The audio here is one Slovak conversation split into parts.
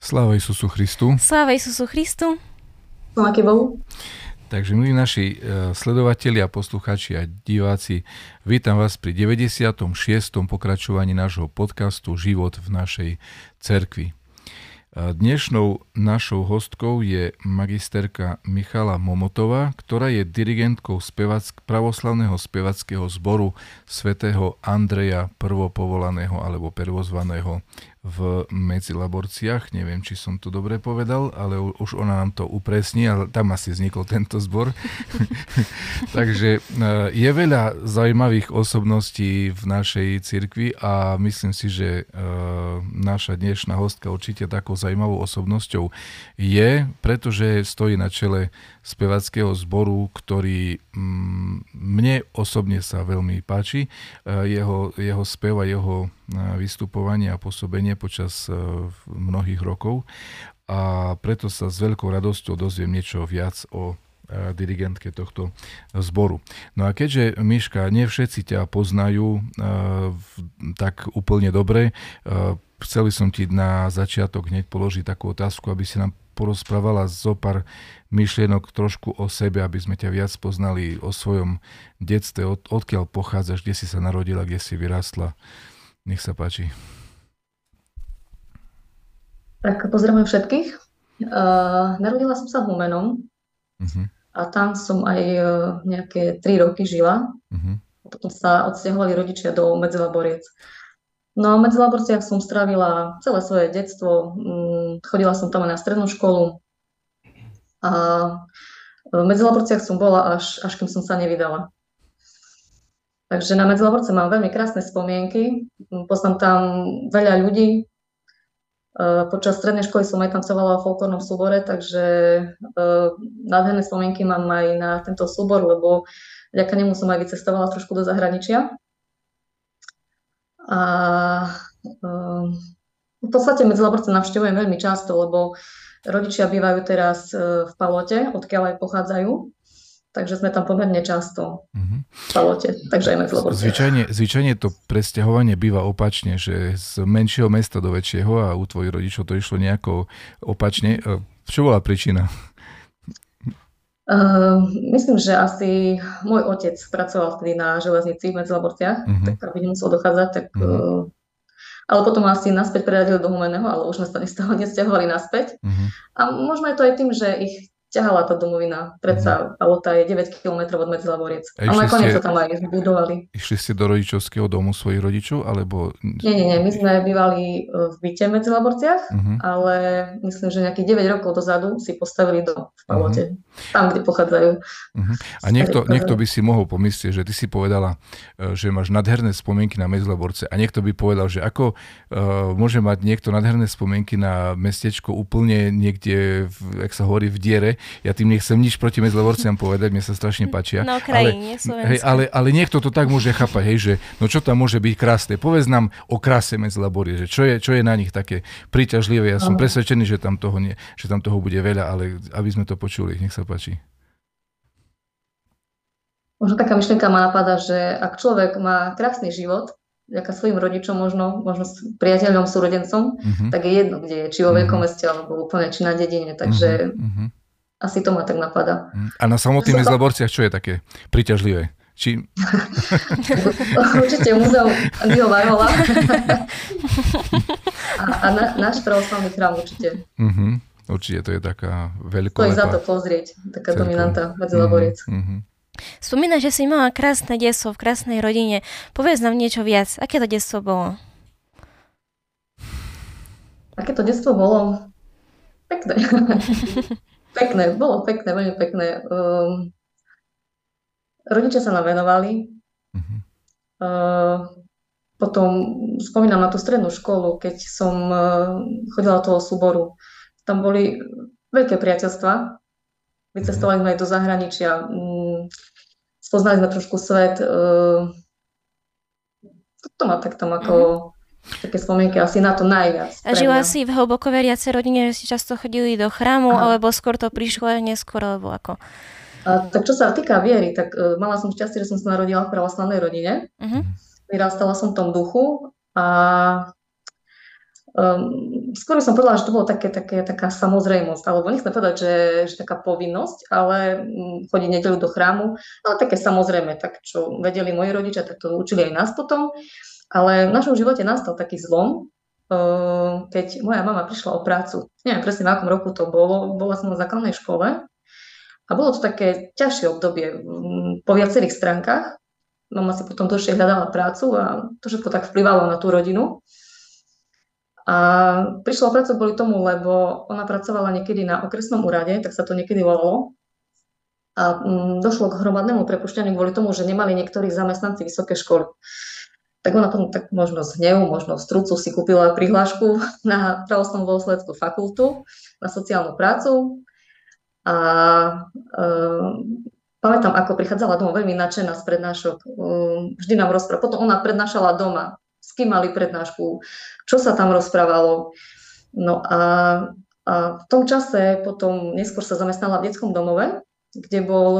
Sláva Isusu Christu. Sláva Isusu Christu. Sláva Bohu. Takže milí naši e, sledovatelia, poslucháči a diváci, vítam vás pri 96. pokračovaní nášho podcastu Život v našej cerkvi. Dnešnou našou hostkou je magisterka Michala Momotová, ktorá je dirigentkou spevack- pravoslavného spevackého zboru svätého Andreja prvopovolaného alebo prvozvaného v Medzilaborciach. Neviem, či som to dobre povedal, ale už ona nám to upresní a tam asi vznikol tento zbor. Takže e, je veľa zaujímavých osobností v našej cirkvi a myslím si, že e, naša dnešná hostka určite takou zaujímavou osobnosťou je, pretože stojí na čele spevackého zboru, ktorý mm, mne osobne sa veľmi páči. E, jeho, jeho spev a jeho vystupovanie a pôsobenie počas mnohých rokov a preto sa s veľkou radosťou dozviem niečo viac o dirigentke tohto zboru. No a keďže, Miška, nie všetci ťa poznajú tak úplne dobre, chceli som ti na začiatok hneď položiť takú otázku, aby si nám porozprávala zo pár myšlienok trošku o sebe, aby sme ťa viac poznali o svojom detstve, od, odkiaľ pochádzaš, kde si sa narodila, kde si vyrastla. Nech sa páči. Tak pozdravujem všetkých. Uh, narodila som sa v Humenom uh-huh. a tam som aj uh, nejaké 3 roky žila. Uh-huh. Potom sa odsťahovali rodičia do Medzilaboriec. No a v Medzilaborciach som strávila celé svoje detstvo. Mm, chodila som tam aj na strednú školu. A v Medzilaborciach som bola až, až kým som sa nevydala. Takže na Medzilaborce mám veľmi krásne spomienky. Poznám tam veľa ľudí. E, počas strednej školy som aj tancovala v folklórnom súbore, takže e, nádherné spomienky mám aj na tento súbor, lebo vďaka nemu som aj vycestovala trošku do zahraničia. A v podstate Medzilaborce navštevujem veľmi často, lebo rodičia bývajú teraz e, v Palote, odkiaľ aj pochádzajú. Takže sme tam pomerne často uh-huh. v Palote, takže aj Medzilaborce. Zvyčajne, zvyčajne to presťahovanie býva opačne, že z menšieho mesta do väčšieho a u tvojich rodičov to išlo nejako opačne. E, čo bola príčina? Uh, myslím, že asi môj otec pracoval vtedy na železnici v Medzilaborciach, uh-huh. tak aby nemusel dochádzať, tak... Uh-huh. Uh, ale potom asi naspäť preradili do Humeného, ale už sme sa nestalo, nesťahovali naspäť. Uh-huh. A možno je to aj tým, že ich ťahala tá domovina. Predsa mm. Alota je 9 km od Medzilaboriec. A, a nakoniec ste, sa tam aj vybudovali. Išli ste do rodičovského domu svojich rodičov? Alebo... Nie, nie, nie. My sme bývali e, v byte v Medzilaborciach, uh-huh. ale myslím, že nejakých 9 rokov dozadu si postavili dom v Palote. Uh-huh. Tam, kde pochádzajú. Uh-huh. A niekto, niekto by si mohol pomyslieť, že ty si povedala, e, že máš nadherné spomienky na Medzilaborce a niekto by povedal, že ako uh, môže mať niekto nadherné spomienky na mestečko úplne niekde, v, jak sa hovorí, v diere, ja tým nechcem nič proti Medzlevorciam povedať, mne sa strašne páčia. Na Ukrajine, ale, hej, ale, ale niekto to tak môže chápať, hej, že no čo tam môže byť krásne. Povedz nám o kráse Medzlaborie, že čo je, čo je na nich také príťažlivé. Ja som presvedčený, že tam, toho nie, že tam toho bude veľa, ale aby sme to počuli, nech sa páči. Možno taká myšlienka ma napadá, že ak človek má krásny život, vďaka svojim rodičom, možno, možno s priateľom, súrodencom, uh-huh. tak je jedno, kde je, či vo veľkom uh-huh. meste, alebo úplne, či na dedine. Takže uh-huh. Asi to ma tak napadá. A na samotných Mezlaborciach čo je také príťažlivé? Či... Určite múzeum Dio Varhola. a, a na, náš pravoslavný chrám určite. Uh-huh. Určite to je taká veľká. To je za to pozrieť, taká cerko. dominanta medzi Laboriec. Uh-huh. Spomínaš, že si mala krásne detstvo v krásnej rodine. Povedz nám niečo viac. Aké to detstvo bolo? Aké to detstvo bolo? Pekné. Pekné, bolo pekné, veľmi pekné. Um, rodičia sa nám venovali. Uh-huh. Uh, potom spomínam na tú strednú školu, keď som uh, chodila do toho súboru. Tam boli veľké priateľstva. Vycestovali sme aj do zahraničia. Um, spoznali sme trošku svet. Uh, to ma tak tam ako... Uh-huh také spomienky asi na to najviac. A žila si v hlboko veriacej rodine, že si často chodili do chrámu, Aha. alebo skôr to prišlo neskôr, alebo ako? A, tak čo sa týka viery, tak uh, mala som šťastie, že som sa narodila v pravoslavnej rodine. Uh-huh. Vyrastala som v tom duchu a um, skôr som povedala, že to bolo také, také, taká samozrejmosť, alebo nechcem povedať, že, že taká povinnosť, ale um, chodiť nedelu do chrámu, ale také samozrejme, tak čo vedeli moji rodičia, tak to učili aj nás potom. Ale v našom živote nastal taký zlom, uh, keď moja mama prišla o prácu. Neviem presne v akom roku to bolo, bola som na základnej škole a bolo to také ťažšie obdobie um, po viacerých stránkach. Mama si potom dlhšie hľadala prácu a to všetko tak vplyvalo na tú rodinu. A prišla o prácu kvôli tomu, lebo ona pracovala niekedy na okresnom úrade, tak sa to niekedy volalo. A mm, došlo k hromadnému prepušťaniu kvôli tomu, že nemali niektorí zamestnanci vysoké školy. Tak ona potom tak možno z hnevu, možno z trucu si kúpila prihlášku na pravostnú dôsledku fakultu na sociálnu prácu. A e, pamätám, ako prichádzala domov veľmi nadšená z prednášok. E, vždy nám rozprávala. Potom ona prednášala doma s kým mali prednášku, čo sa tam rozprávalo. No a, a v tom čase potom neskôr sa zamestnala v detskom domove, kde bol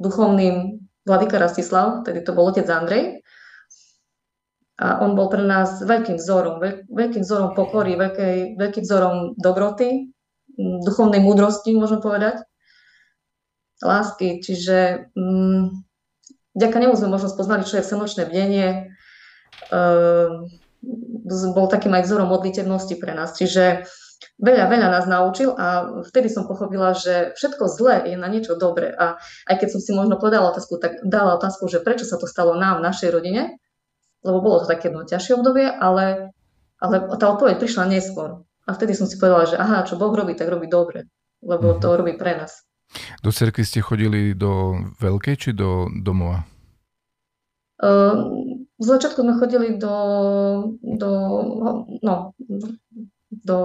duchovným Vladyka Rastislav, tedy to bol otec Andrej. A on bol pre nás veľkým vzorom, veľkým vzorom pokory, veľký, veľkým vzorom dobroty, duchovnej múdrosti, môžem povedať, lásky. Čiže mm, vďaka nemu sme možno spoznali, čo je vsenočné bdenie, Ehm, bol takým aj vzorom modlitevnosti pre nás. Čiže veľa, veľa nás naučil a vtedy som pochopila, že všetko zlé je na niečo dobré. A aj keď som si možno povedala otázku, tak dala otázku, že prečo sa to stalo nám, v našej rodine, lebo bolo to také jedno ťažšie obdobie, ale, ale tá odpoveď prišla neskôr. A vtedy som si povedala, že aha, čo Boh robí, tak robí dobre, lebo to robí pre nás. Do cerky ste chodili do veľkej či do domova? Uh, v začiatku sme chodili do, do, no, do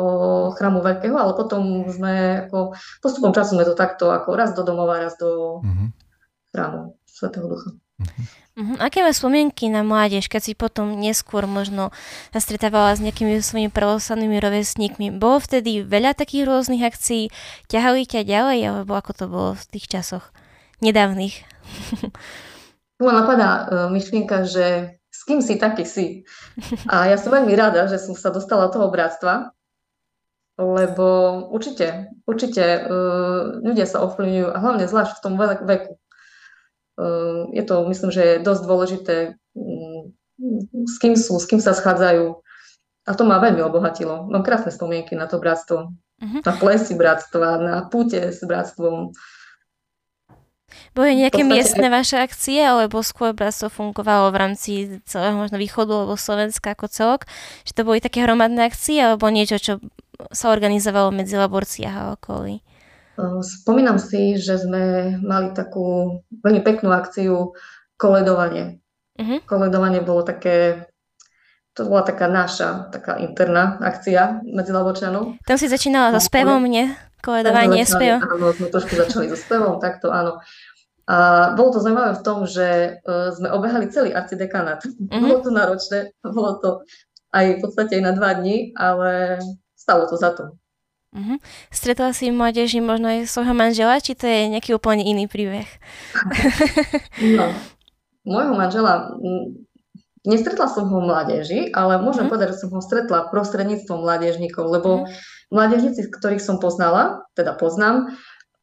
chrámu veľkého, ale potom sme ako postupom času sme to takto ako raz do domova, raz do uh-huh. chrámu Svetého Ducha. Uh-huh. Uh-huh. Aké máš spomienky na mládež, keď si potom neskôr možno sa stretávala s nejakými svojimi pravoslavnými rovesníkmi? Bolo vtedy veľa takých rôznych akcií? Ťahali ťa ďalej, alebo ako to bolo v tých časoch nedávnych? Tu ma napadá uh, myšlienka, že s kým si, taký si. A ja som veľmi rada, že som sa dostala do toho bratstva, lebo určite, určite uh, ľudia sa ovplyvňujú a hlavne zvlášť v tom veku. Uh, je to, myslím, že je dosť dôležité, um, s kým sú, s kým sa schádzajú. A to ma veľmi obohatilo. Mám krásne spomienky na to bratstvo. Uh-huh. Na plesy bratstva, na púte s bratstvom. Boli nejaké podstate... miestne vaše akcie, alebo skôr bratstvo fungovalo v rámci celého možno východu alebo Slovenska ako celok? Že to boli také hromadné akcie, alebo niečo, čo sa organizovalo medzi Laborciach a okolí? Spomínam si, že sme mali takú veľmi peknú akciu koledovanie. Uh-huh. Koledovanie bolo také, to bola taká naša, taká interná akcia medzi Laborčanov. Tam si začínala so spevom, nie? Koledovanie, spev. Áno, sme trošku začali so spevom, takto áno. A bolo to zaujímavé v tom, že uh, sme obehali celý arcidekanát. Mm-hmm. Bolo to náročné, bolo to aj v podstate aj na dva dní, ale stalo to za to. Mm-hmm. Stretla si mládeži možno aj svojho manžela, či to je nejaký úplne iný príbeh? no, môjho manžela, nestretla som ho v mládeži, ale môžem mm-hmm. povedať, že som ho stretla prostredníctvom mládežníkov, lebo mm-hmm Mládežníci, ktorých som poznala, teda poznám,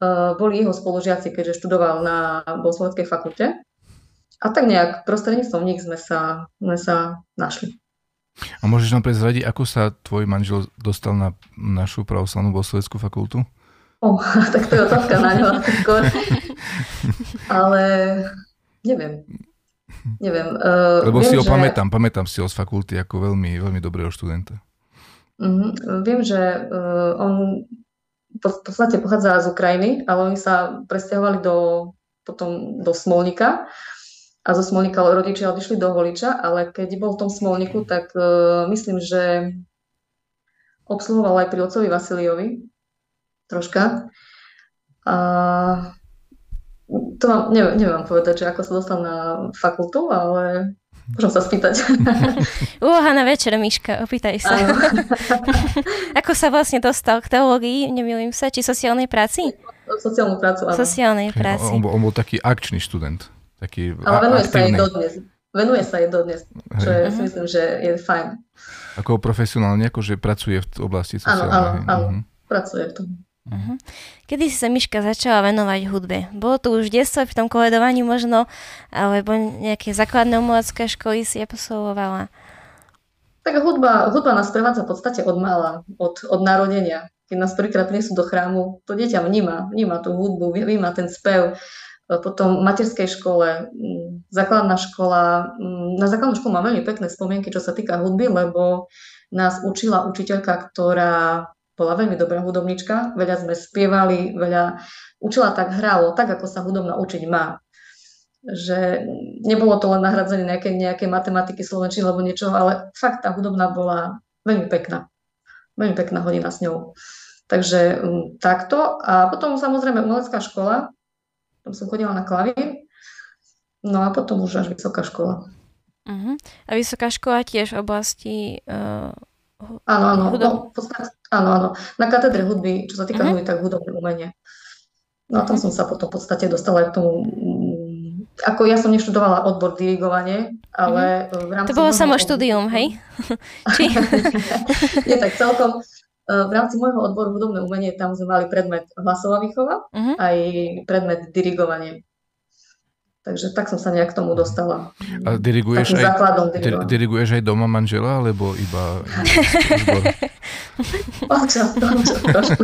eh, boli jeho spolužiaci, keďže študoval na Bohosloveckej fakulte. A tak nejak prostredníctvom nich sme sa, sme sa našli. A môžeš nám prezradiť, ako sa tvoj manžel dostal na našu pravoslavnú Bohosloveckú fakultu? O, tak to je otázka na ňo skôr. Ale neviem. Neviem. Uh, Lebo viem, si ho že... pamätám, pamätám si ho z fakulty ako veľmi, veľmi dobrého študenta. Mm-hmm. Viem, že uh, on v podstate pochádza z Ukrajiny, ale oni sa presťahovali do, potom do Smolnika a zo Smolnika rodičia odišli do Holiča, ale keď bol v tom Smolniku, tak uh, myslím, že obsluhoval aj pri otcovi Vasiliovi troška. A to vám, neviem, neviem vám povedať, že ako sa dostal na fakultu, ale Môžem sa spýtať. Úloha na večer, Miška, opýtaj sa. Ako sa vlastne dostal k teológii, nemýlim sa, či sociálnej práci? Sociálnu prácu, áno. Sociálnej práci. On, on, on bol taký akčný študent. Taký Ale venuje aktívny. sa jej dodnes. Venuje sa jej dodnes, čo je, si myslím, že je fajn. Ako profesionálne, že pracuje v oblasti sociálnej. Áno, áno, áno. Uh-huh. pracuje v tom. Uh-huh. Kedy si sa Miška začala venovať hudbe? Bolo to už detstvo v tom koledovaní možno, alebo nejaké základné umelecké školy si absolvovala? Tak hudba, hudba nás prevádza v podstate od mala, od, od narodenia. Keď nás prvýkrát prinesú do chrámu, to dieťa vníma, vníma tú hudbu, vníma ten spev. Potom v materskej škole, základná škola. Na základnú školu mám veľmi pekné spomienky, čo sa týka hudby, lebo nás učila učiteľka, ktorá bola veľmi dobrá hudobnička, veľa sme spievali, veľa učila tak hralo, tak ako sa hudobná učiť má. Že nebolo to len nahradzenie nejaké, nejaké matematiky, slovenčiny alebo niečo, ale fakt tá hudobná bola veľmi pekná. Veľmi pekná hodina s ňou. Takže takto. A potom samozrejme umelecká škola, tam som chodila na klavír. No a potom už až vysoká škola. Uh-huh. A vysoká škola tiež v oblasti uh, Áno, áno, no, podstate, áno, áno. Na katedre hudby, čo sa týka uh-huh. hudby, tak hudobné umenie. No a tam uh-huh. som sa potom v podstate dostala aj k tomu, mm, ako ja som neštudovala odbor dirigovanie, ale uh-huh. v rámci... To bolo samo štúdium, hej? Či? Nie, tak celkom v rámci môjho odboru hudobné umenie tam sme mali predmet hlasová výchova, uh-huh. aj predmet dirigovanie. Takže tak som sa nejak k tomu dostala. A diriguješ aj, diriguješ aj doma manžela, alebo iba... Občas, občas trošku.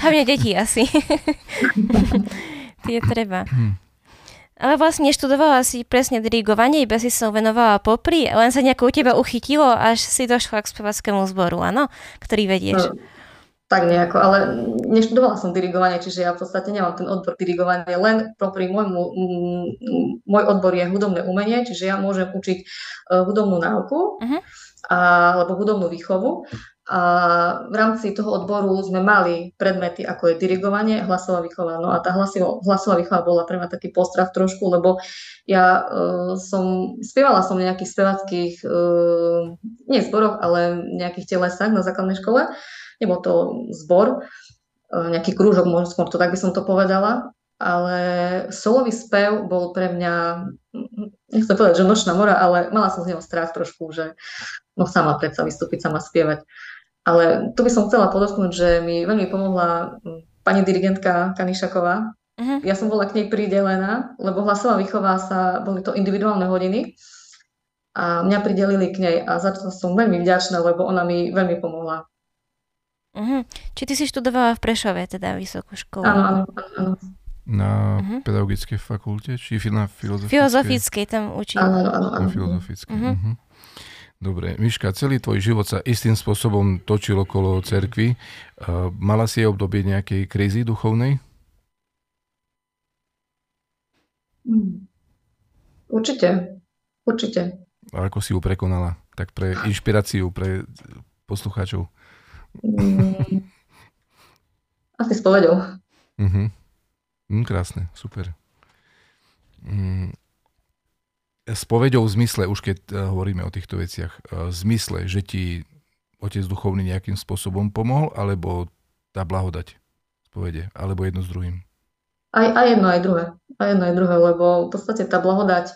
Hlavne deti asi. Tie treba. Hm. Ale vlastne neštudovala si presne dirigovanie, iba si sa venovala popri, len sa nejako u teba uchytilo, až si došla k spevackému zboru, áno? Ktorý vedieš. No, tak nejako, ale neštudovala som dirigovanie, čiže ja v podstate nemám ten odbor dirigovanie, len popri môjmu, môj odbor je hudobné umenie, čiže ja môžem učiť uh, hudobnú náuku uh-huh. a, alebo hudobnú výchovu a v rámci toho odboru sme mali predmety, ako je dirigovanie, hlasová výchova. No a tá hlasová výchova bola pre mňa taký postrach trošku, lebo ja uh, som, spievala som v nejakých spevackých, uh, nie zboroch, ale nejakých telesách na základnej škole. Nebol to zbor, uh, nejaký krúžok, možno to tak by som to povedala, ale solový spev bol pre mňa, nechcem povedať, že nočná mora, ale mala som z neho strach trošku, že no sama predsa vystúpiť, sama spievať. Ale tu by som chcela podotknúť, že mi veľmi pomohla hm, pani dirigentka Kanišaková. Uh-huh. Ja som bola k nej pridelená, lebo hlasová výchova sa, boli to individuálne hodiny a mňa pridelili k nej a za to som veľmi vďačná, lebo ona mi veľmi pomohla. Uh-huh. Či ty si študovala v Prešove, teda vysokú školu? Áno, áno, áno. Na uh-huh. pedagogickej fakulte, či na filozofickej? Filozofickej tam učím. Áno, áno, áno. Na filozofickej. Uh-huh. Uh-huh. Dobre, Miška, celý tvoj život sa istým spôsobom točil okolo cerkvy. Mala si obdobie nejakej krízy duchovnej? Hmm. Určite, určite. A ako si ju prekonala? Tak pre inšpiráciu, pre poslucháčov. Mm. Asi s povedou. Uh-huh. Mm, krásne, super. Mm spovedou v zmysle, už keď uh, hovoríme o týchto veciach, uh, v zmysle, že ti otec duchovný nejakým spôsobom pomohol, alebo tá blahodať spovede, alebo jedno s druhým? Aj, aj jedno, aj druhé. Aj jedno, aj druhé, lebo v podstate tá blahodať,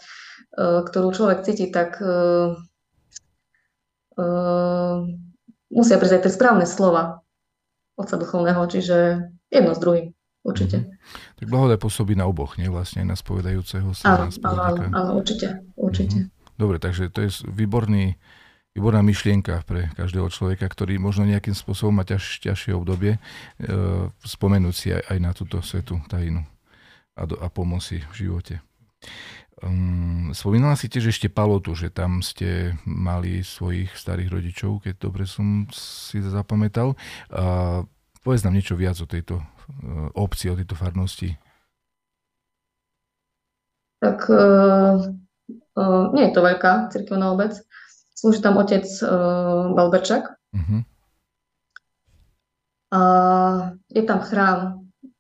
uh, ktorú človek cíti, tak uh, uh, musia prísť aj tie správne slova otca duchovného, čiže jedno s druhým. Určite. Mm-hmm. Tak blahodaj pôsobí na oboch, nie? Vlastne na spovedajúceho sa. Áno, áno, áno, určite, určite. Mm-hmm. Dobre, takže to je výborný, výborná myšlienka pre každého človeka, ktorý možno nejakým spôsobom má ťaž, ťažšie obdobie, e, spomenúť si aj, aj na túto svetu tajinu a, do, a pomoci v živote. Um, spomínala si tiež ešte Palotu, že tam ste mali svojich starých rodičov, keď dobre som si zapamätal. Uh, povedz nám niečo viac o tejto obci, o tejto farnosti? Tak uh, uh, nie je to veľká cirkevná obec. Slúži tam otec uh, Balberčak. Uh-huh. A je tam chrám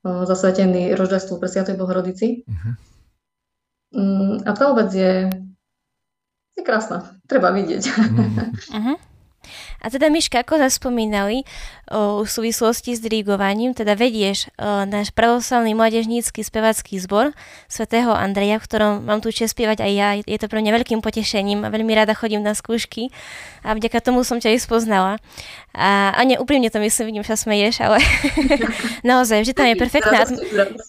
uh, zasvetený roždestvu pre Sviatej Bohorodici. Uh-huh. Um, a tá obec je, je krásna. Treba vidieť. Uh-huh. A teda Miška, ako sme spomínali o, v súvislosti s dirigovaním, teda vedieš o, náš pravoslavný mládežnícky spevacký zbor svätého Andreja, v ktorom mám tu čest spievať aj ja. Je to pre mňa veľkým potešením a veľmi rada chodím na skúšky a vďaka tomu som ťa aj spoznala. A, a ne, úprimne to myslím, vidím, že sa smeješ, ale naozaj, vždy tam je perfektná,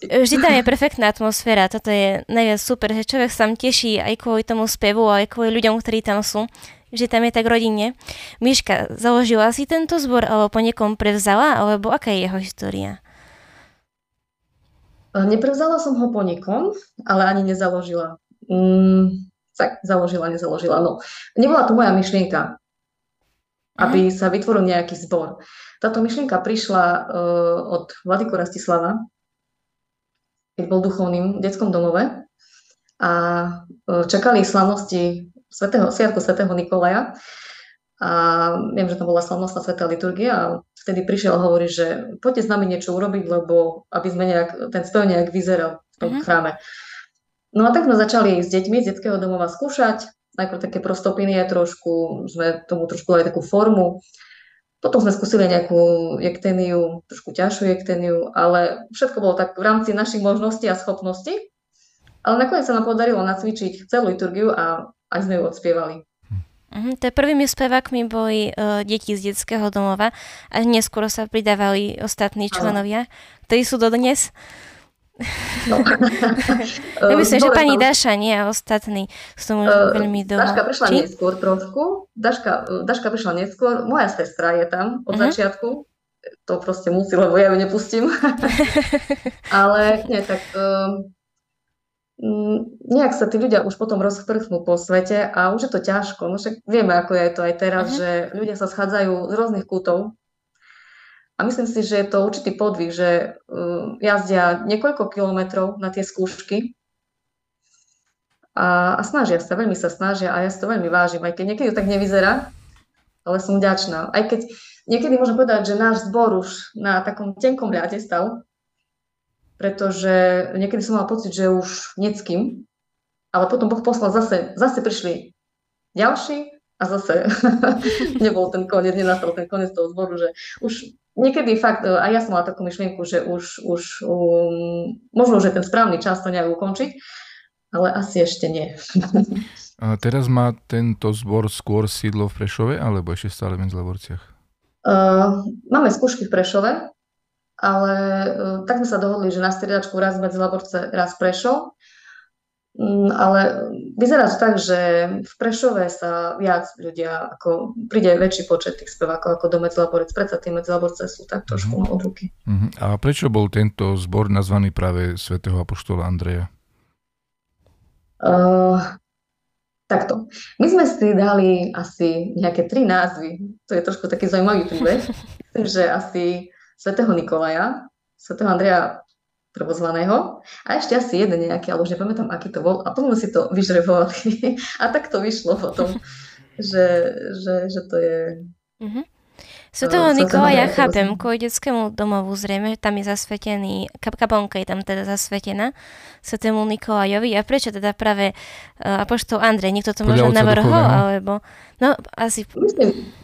vždy tam je perfektná atmosféra. Toto je najviac super, že človek sa tam teší aj kvôli tomu spevu, aj kvôli ľuďom, ktorí tam sú že tam je tak rodine. Miška, založila si tento zbor, alebo po niekom prevzala, alebo aká je jeho história? E, neprevzala som ho po niekom, ale ani nezaložila. Mm, tak, založila, nezaložila. No, nebola to moja myšlienka, aby mm. sa vytvoril nejaký zbor. Táto myšlienka prišla uh, od Vladiku Rastislava, keď bol duchovným v detskom domove a uh, čakali slavnosti svetého, Sviatku svätého Nikolaja. A viem, že to bola slavnostná svetá liturgia a vtedy prišiel a hovorí, že poďte s nami niečo urobiť, lebo aby sme nejak, ten spev nejak vyzeral v tom mm-hmm. chráme. No a tak sme začali s deťmi z detského domova skúšať, najprv také prostopiny trošku, sme tomu trošku dali takú formu. Potom sme skúsili nejakú jekteniu, trošku ťažšiu jekteniu, ale všetko bolo tak v rámci našich možností a schopností. Ale nakoniec sa nám podarilo nacvičiť celú liturgiu a aj sme ju odspievali. Uh-huh, to prvými spevákmi boli uh, deti z detského domova a neskôr sa pridávali ostatní členovia, ktorí sú dodnes. No. ja myslím, že pani Daša nie a ostatní sú tomu uh, veľmi dlho. Daška prišla Či? neskôr trošku. Daška, Daška prišla neskôr. Moja sestra je tam od uh-huh. začiatku. To proste musí, lebo ja ju nepustím. Ale nie, tak Mm, nejak sa tí ľudia už potom rozprchnú po svete a už je to ťažko. No však vieme, ako je to aj teraz, uh-huh. že ľudia sa schádzajú z rôznych kútov a myslím si, že je to určitý podvih, že uh, jazdia niekoľko kilometrov na tie skúšky a, a snažia sa, veľmi sa snažia a ja si to veľmi vážim, aj keď niekedy to tak nevyzerá, ale som vďačná. Aj keď niekedy môžem povedať, že náš zbor už na takom tenkom ľade stal, pretože niekedy som mala pocit, že už neckým, ale potom Boh poslal zase, zase prišli ďalší a zase nebol ten koniec, nenastal ten koniec toho zboru, že už niekedy fakt, a ja som mala takú myšlienku, že už, už um, možno, že ten správny čas to nejak ukončiť, ale asi ešte nie. a teraz má tento zbor skôr sídlo v Prešove, alebo ešte stále v Medzlaborciach? Uh, máme skúšky v Prešove, ale uh, tak sme sa dohodli, že na striedačku raz medzi Laborce, raz Prešov. Um, ale vyzerá to tak, že v Prešove sa viac ľudia, ako príde väčší počet tých spevákov ako do Medzlaborec, predsa tie Medzlaborce sú tak trošku uh-huh. od ruky. Uh-huh. A prečo bol tento zbor nazvaný práve svätého Apoštola Andreja? Uh, takto. My sme si dali asi nejaké tri názvy. To je trošku taký zaujímavý príbeh. Myslím, že asi svätého Nikolaja, svätého Andreja prvozvaného a ešte asi jeden nejaký, ale už nepamätám, aký to bol. A potom si to vyžrebovali. a tak to vyšlo potom, že, že, že to je... Mm-hmm. Svetého Nikolaja chápem, kvôli detskému domovu zrejme, tam je zasvetený, kaponka je tam teda zasvetená Svetému Nikolajovi. A prečo teda práve uh, Apoštol Andrej? Niekto to možno navrhol, alebo... No, asi... Myslím,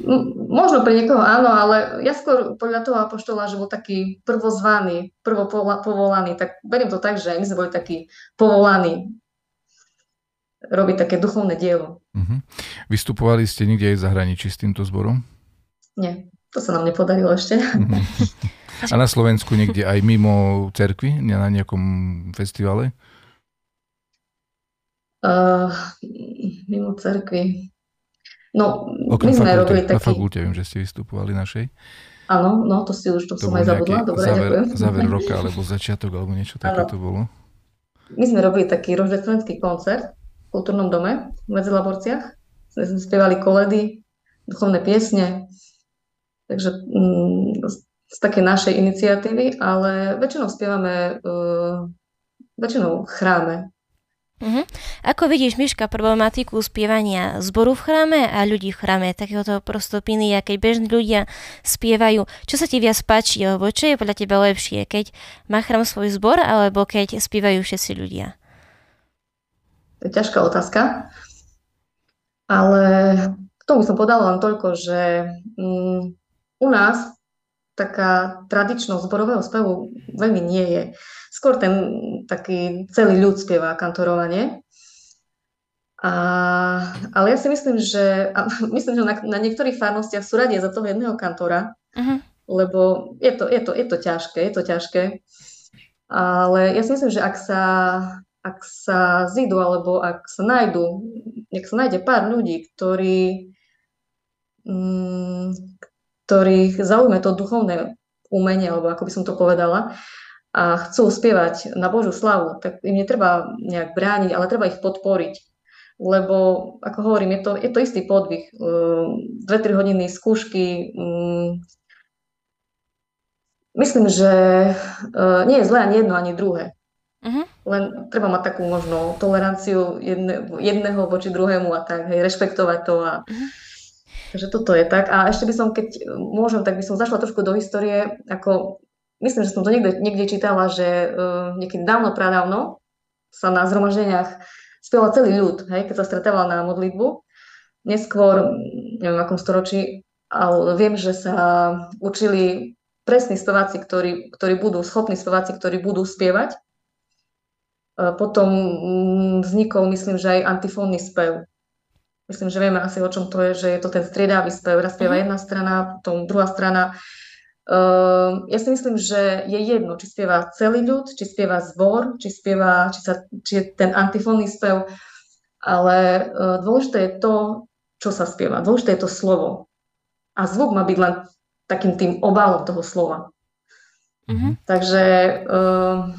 možno pre niekoho áno, ale ja skôr podľa toho Apoštola, že bol taký prvozvaný, prvopovolaný, tak beriem to tak, že my sme boli takí povolaní robiť také duchovné dielo. Uh-huh. Vystupovali ste niekde aj v zahraničí s týmto zborom? Nie. To sa nám nepodarilo ešte. A na Slovensku niekde aj mimo cerkvy, na nejakom festivale? Uh, mimo cerkvy. No, Okrem my sme fakulte, robili taký... Na fakulte viem, že ste vystupovali našej. Áno, no to si už, to, to som aj zabudla. Dobre, záver, ďakujem. záver roka, alebo začiatok, alebo niečo také to bolo. My sme robili taký roždeclenský koncert v kultúrnom dome v Medzilaborciach. Sme spievali koledy, duchovné piesne, Takže mm, z také našej iniciatívy, ale väčšinou spievame, uh, väčšinou chráme. Uh-huh. Ako vidíš, Miška, problematiku spievania zboru v chráme a ľudí v chráme, takéhoto prostopiny, a keď bežní ľudia spievajú, čo sa ti viac páči, alebo čo je podľa teba lepšie, keď má chrám svoj zbor, alebo keď spievajú všetci ľudia? To je ťažká otázka, ale tomu som podala len toľko, že um, u nás taká tradičnosť zborového spevu veľmi nie je. Skôr ten taký celý ľud spieva kantorovanie. A, ale ja si myslím, že, a myslím, že na, na niektorých farnostiach sú radie za toho jedného kantora, uh-huh. lebo je to, je, to, je to ťažké, je to ťažké. Ale ja si myslím, že ak sa, ak sa zídu, alebo ak sa nájdu, nech sa nájde pár ľudí, ktorí, mm, ktorých zaujme to duchovné umenie, alebo ako by som to povedala, a chcú spievať na Božú slavu, tak im netreba nejak brániť, ale treba ich podporiť. Lebo, ako hovorím, je to, je to istý podvih. 2-3 ehm, hodiny skúšky. Ehm, myslím, že ehm, nie je zlé ani jedno, ani druhé. Uh-huh. Len treba mať takú možno toleranciu jedne, jedného voči druhému a tak, hej, rešpektovať to a uh-huh. Takže toto je tak. A ešte by som, keď môžem, tak by som zašla trošku do histórie, ako myslím, že som to niekde, niekde čítala, že uh, niekedy dávno, pradávno sa na zhromaždeniach spieval celý ľud, hej, keď sa stretával na modlitbu. Neskôr, neviem v akom storočí, ale viem, že sa učili presní speváci, ktorí, ktorí budú, schopní speváci, ktorí budú spievať. Potom mm, vznikol, myslím, že aj antifónny spev. Myslím, že vieme asi, o čom to je, že je to ten striedavý spev. Raz spieva mhm. jedna strana, potom druhá strana. Uh, ja si myslím, že je jedno, či spieva celý ľud, či spieva zbor, či, spieva, či, sa, či je ten antifónny spev, ale uh, dôležité je to, čo sa spieva. Dôležité je to slovo. A zvuk má byť len takým tým obalom toho slova. Mm-hmm. Takže, uh,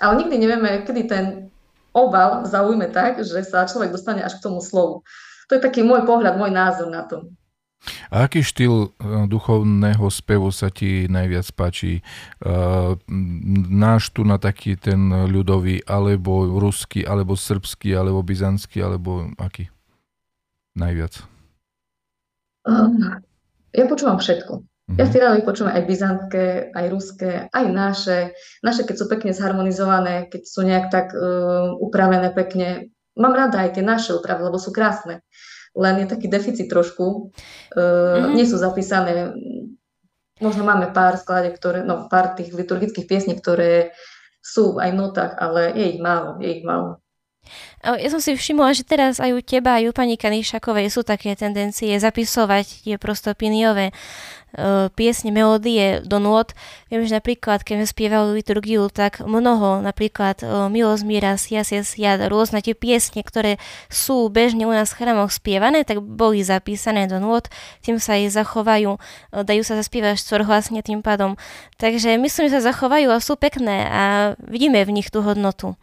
ale nikdy nevieme, kedy ten obal zaujme tak, že sa človek dostane až k tomu slovu. To je taký môj pohľad, môj názor na to. A aký štýl e, duchovného spevu sa ti najviac páči? E, náš tu na taký ten ľudový, alebo ruský, alebo srbský, alebo byzantský, alebo aký? Najviac. ja počúvam všetko. Ja mhm. si rada vypočúvam aj byzantské, aj ruské, aj naše. Naše, keď sú pekne zharmonizované, keď sú nejak tak uh, upravené pekne, mám rada aj tie naše úpravy, lebo sú krásne. Len je taký deficit trošku. Uh, mm. Nie sú zapísané, možno máme pár sklade, ktoré, no pár tých liturgických piesní, ktoré sú aj v notách, ale je ich málo, je ich málo. Ja som si všimla, že teraz aj u teba, aj u pani Kanišakovej sú také tendencie zapisovať tie prostopiniové uh, piesne, melódie do nôd. Viem, že napríklad, keď sme spievali liturgiu, tak mnoho, napríklad uh, Milosť Míra, Sias, Sias, rôzne tie piesne, ktoré sú bežne u nás v chrámoch spievané, tak boli zapísané do nôd, tým sa aj zachovajú, uh, dajú sa zaspievať štvorhlasne tým pádom. Takže myslím, že sa zachovajú a sú pekné a vidíme v nich tú hodnotu.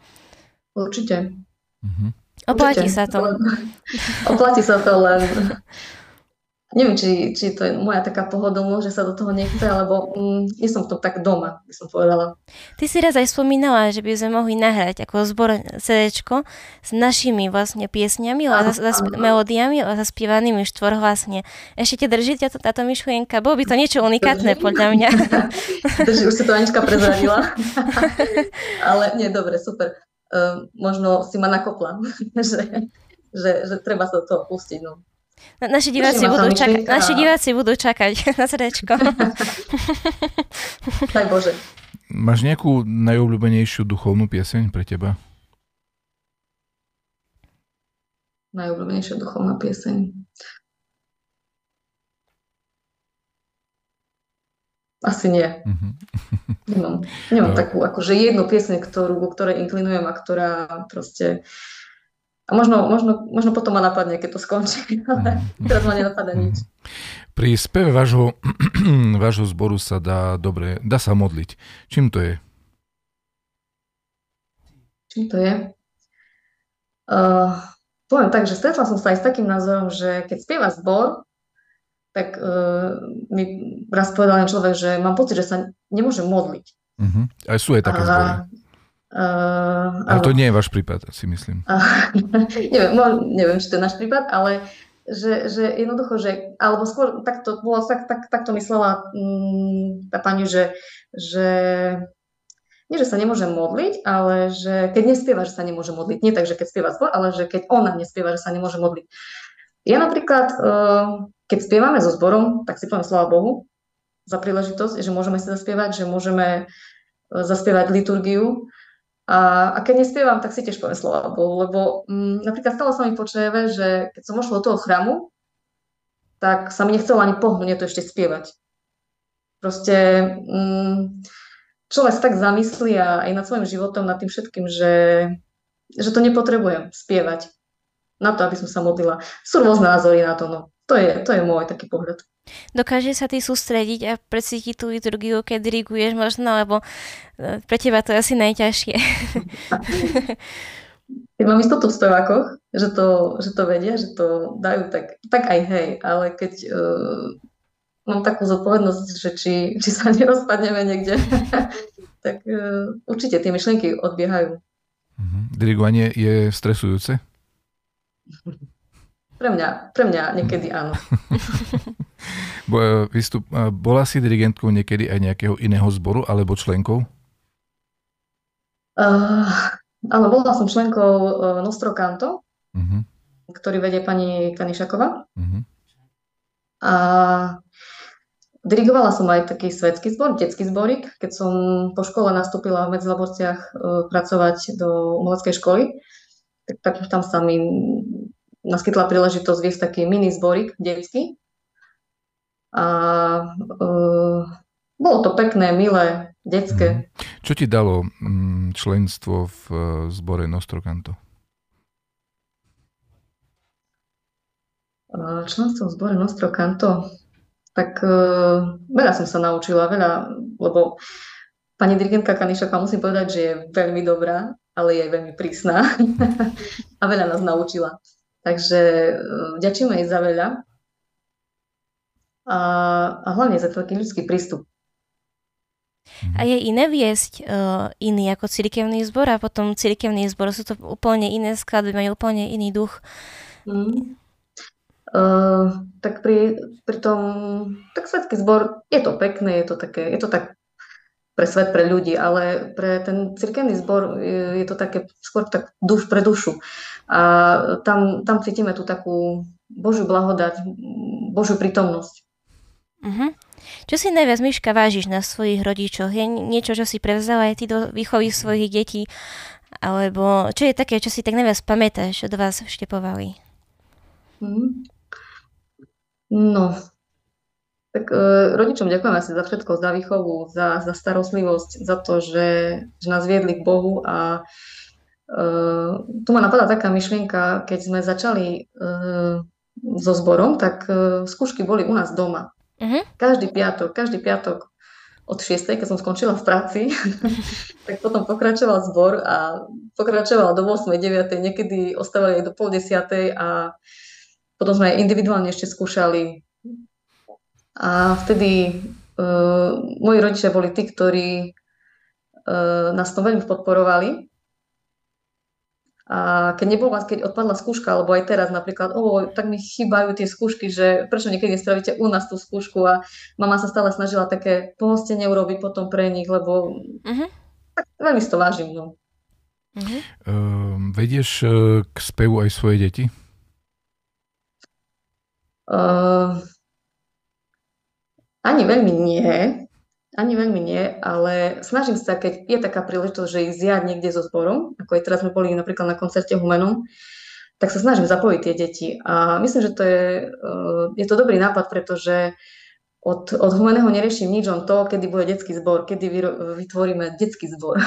Určite. Mm-hmm. Oplatí sa to. Oplatí sa to, len neviem, či, či to je moja taká pohodlnosť, že sa do toho nechce, alebo mm, nie som v tom tak doma, by som povedala. Ty si raz aj spomínala, že by sme mohli nahrať ako zbor CD s našimi vlastne piesňami, zas, melódiami, ale zaspievanými štvorhlasne. Ešte te držíte to, táto myšlienka? Bolo by to niečo unikátne podľa mňa. Drží, už si to Anička prezradila. ale nie, dobre, super. Uh, možno si ma nakopla, že, že, že treba sa do toho pustiť. No. Naši diváci, budú čakať, naši diváci budú čakať na srdečko. Daj Bože. Máš nejakú najobľúbenejšiu duchovnú pieseň pre teba? Najobľúbenejšia duchovná pieseň. Asi nie. Mm-hmm. Nemám, nemám no. takú akože jednu pieseň, ktorú, ktorej inklinujem a ktorá proste a možno, možno, možno potom ma napadne, keď to skončí, ale mhm. teraz ma nenapadá nič. Pri speve vášho, vášho zboru sa dá dobre, dá sa modliť. Čím to je? Čím to je? Uh, poviem tak, že stretla som sa aj s takým názorom, že keď spieva zbor, tak uh, mi raz povedal človek, že mám pocit, že sa nemôžem modliť. Uh-huh. Aj sú aj také zbory. Uh, ale to nie je váš prípad, si myslím. Uh, neviem, neviem, či to je náš prípad, ale že, že jednoducho, že, alebo skôr takto, bolo, tak, tak, tak to myslela um, tá pani, že, že nie, že sa nemôže modliť, ale že keď nespieva, že sa nemôže modliť. Nie tak, že keď spieva zbor, ale že keď ona nespieva, že sa nemôže modliť. Ja napríklad, uh, keď spievame so zborom, tak si poviem sláva Bohu za príležitosť, že môžeme si zaspievať, že môžeme zaspievať liturgiu. A, a keď nespievam, tak si tiež poviem slova Bohu, lebo m, mm, napríklad stalo sa mi počujeme, že keď som ošla do toho chrámu, tak sa mi nechcelo ani pohnúť, to ešte spievať. Proste m, mm, človek sa tak zamyslí a aj nad svojim životom, nad tým všetkým, že, že to nepotrebujem spievať na to, aby som sa modlila. Sú rôzne názory na to, no. To je, to je môj taký pohľad. Dokáže sa ty sústrediť a precítiť tú liturgiu, keď diriguješ možno, lebo e, pre teba to je asi najťažšie. Keď mám istotu v spevákoch, že to, že to vedia, že to dajú, tak, tak aj hej, ale keď uh, mám takú zodpovednosť, že či, či sa nerozpadneme niekde, tak uh, určite tie myšlienky odbiehajú. Uh-huh. Dirigovanie je stresujúce? Pre mňa, pre mňa niekedy áno. E, vystup, e, bola si dirigentkou niekedy aj nejakého iného zboru alebo členkou? Uh, áno, bola som členkou uh, Nostro Canto, uh-huh. ktorý vedie pani Kanišaková. Uh-huh. A dirigovala som aj taký svetský zbor, detský zborik, keď som po škole nastúpila v Medzilaborciach uh, pracovať do umeleckej školy, tak, tak tam sa mi naskytla príležitosť viesť taký mini zborik detský. A uh, bolo to pekné, milé, detské. Mhm. Čo ti dalo mm, členstvo v e, zbore Nostrokanto? Členstvo v zbore Nostrokanto? Tak uh, veľa som sa naučila, veľa, lebo pani dirigentka Kanišaková musím povedať, že je veľmi dobrá, ale je veľmi prísna a veľa nás naučila. Takže ďakujeme jej za veľa a, a hlavne za taký ľudský prístup. A je iné viesť uh, iný ako cirkevný zbor a potom cirkevný zbor sú to úplne iné skladby, majú úplne iný duch. Mm. Uh, tak pri, pri tom, tak svetský zbor, je to pekné, je to také, je to tak pre svet, pre ľudí, ale pre ten cirkevný zbor je, je to také skôr tak duš pre dušu. A tam, tam cítime tú takú Božiu blahodať, Božiu prítomnosť. Uh-huh. Čo si najviac, Myška, vážiš na svojich rodičoch? Je niečo, čo si prevzala aj ty do výchovy svojich detí? Alebo čo je také, čo si tak najviac pamätáš, od vás vštepovali? Hmm. No, tak e, rodičom ďakujem asi za všetko, za výchovu, za, za starostlivosť, za to, že, že nás viedli k Bohu a Uh, tu ma napadá taká myšlienka, keď sme začali uh, so zborom, tak uh, skúšky boli u nás doma. Uh-huh. Každý piatok, každý piatok od 6, keď som skončila v práci, tak potom pokračoval zbor a pokračoval do 8, 9, niekedy ostávali aj do pol 10 a potom sme aj individuálne ešte skúšali. A vtedy uh, moji rodičia boli tí, ktorí uh, nás to veľmi podporovali a keď nebol vás, keď odpadla skúška, alebo aj teraz napríklad, o, tak mi chýbajú tie skúšky, že prečo niekedy nespravíte u nás tú skúšku a mama sa stále snažila také pohostenie urobiť potom pre nich, lebo uh-huh. tak veľmi si to vážim. No. Uh-huh. Uh, vedieš uh, k spevu aj svoje deti? Uh, ani veľmi nie. Ani veľmi nie, ale snažím sa, keď je taká príležitosť, že ich zjať niekde so zborom, ako aj teraz sme boli napríklad na koncerte Humenom, tak sa snažím zapojiť tie deti. A myslím, že to je, eh, je to dobrý nápad, pretože od, od Humeného neriešim nič, on to, kedy bude detský zbor, kedy vytvoríme detský zbor.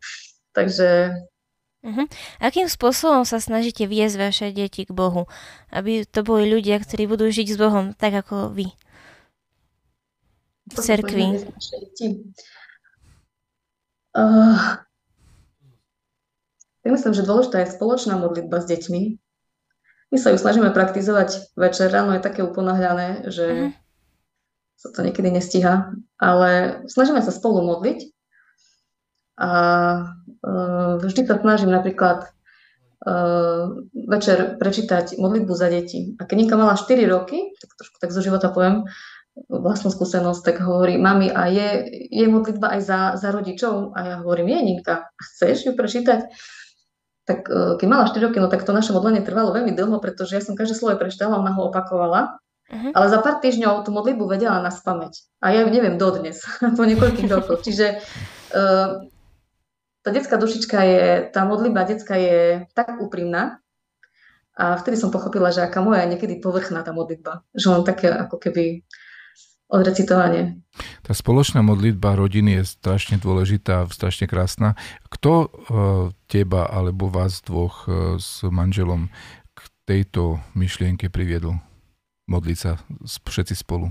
Takže Uh-huh. Akým spôsobom sa snažíte viesť vaše deti k Bohu? Aby to boli ľudia, ktorí budú žiť s Bohom tak ako vy v cerkvi? Uh, ja myslím, že dôležitá je spoločná modlitba s deťmi. My sa ju snažíme praktizovať večer, ráno je také uponáhľané, že uh-huh. sa to niekedy nestíha, ale snažíme sa spolu modliť a uh, vždy sa snažím napríklad uh, večer prečítať modlitbu za deti. A keď Ninka mala 4 roky, tak trošku tak zo života poviem, vlastnú skúsenosť, tak hovorí, mami, a je, je modlitba aj za, za rodičov? A ja hovorím, je Ninka, chceš ju prečítať? tak uh, keď mala 4 roky, no tak to naše modlenie trvalo veľmi dlho, pretože ja som každé slovo prečítala, ona ho opakovala. Uh-huh. Ale za pár týždňov tú modlitbu vedela na spameť. A ja ju neviem dodnes, po niekoľkých rokoch. Čiže uh, tá detská dušička je, tá modlitba detská je tak úprimná, a vtedy som pochopila, že aká moja je niekedy povrchná tá modlitba. Že len také ako keby odrecitovanie. Tá spoločná modlitba rodiny je strašne dôležitá, strašne krásna. Kto uh, teba alebo vás dvoch uh, s manželom k tejto myšlienke priviedol? Modliť sa všetci spolu.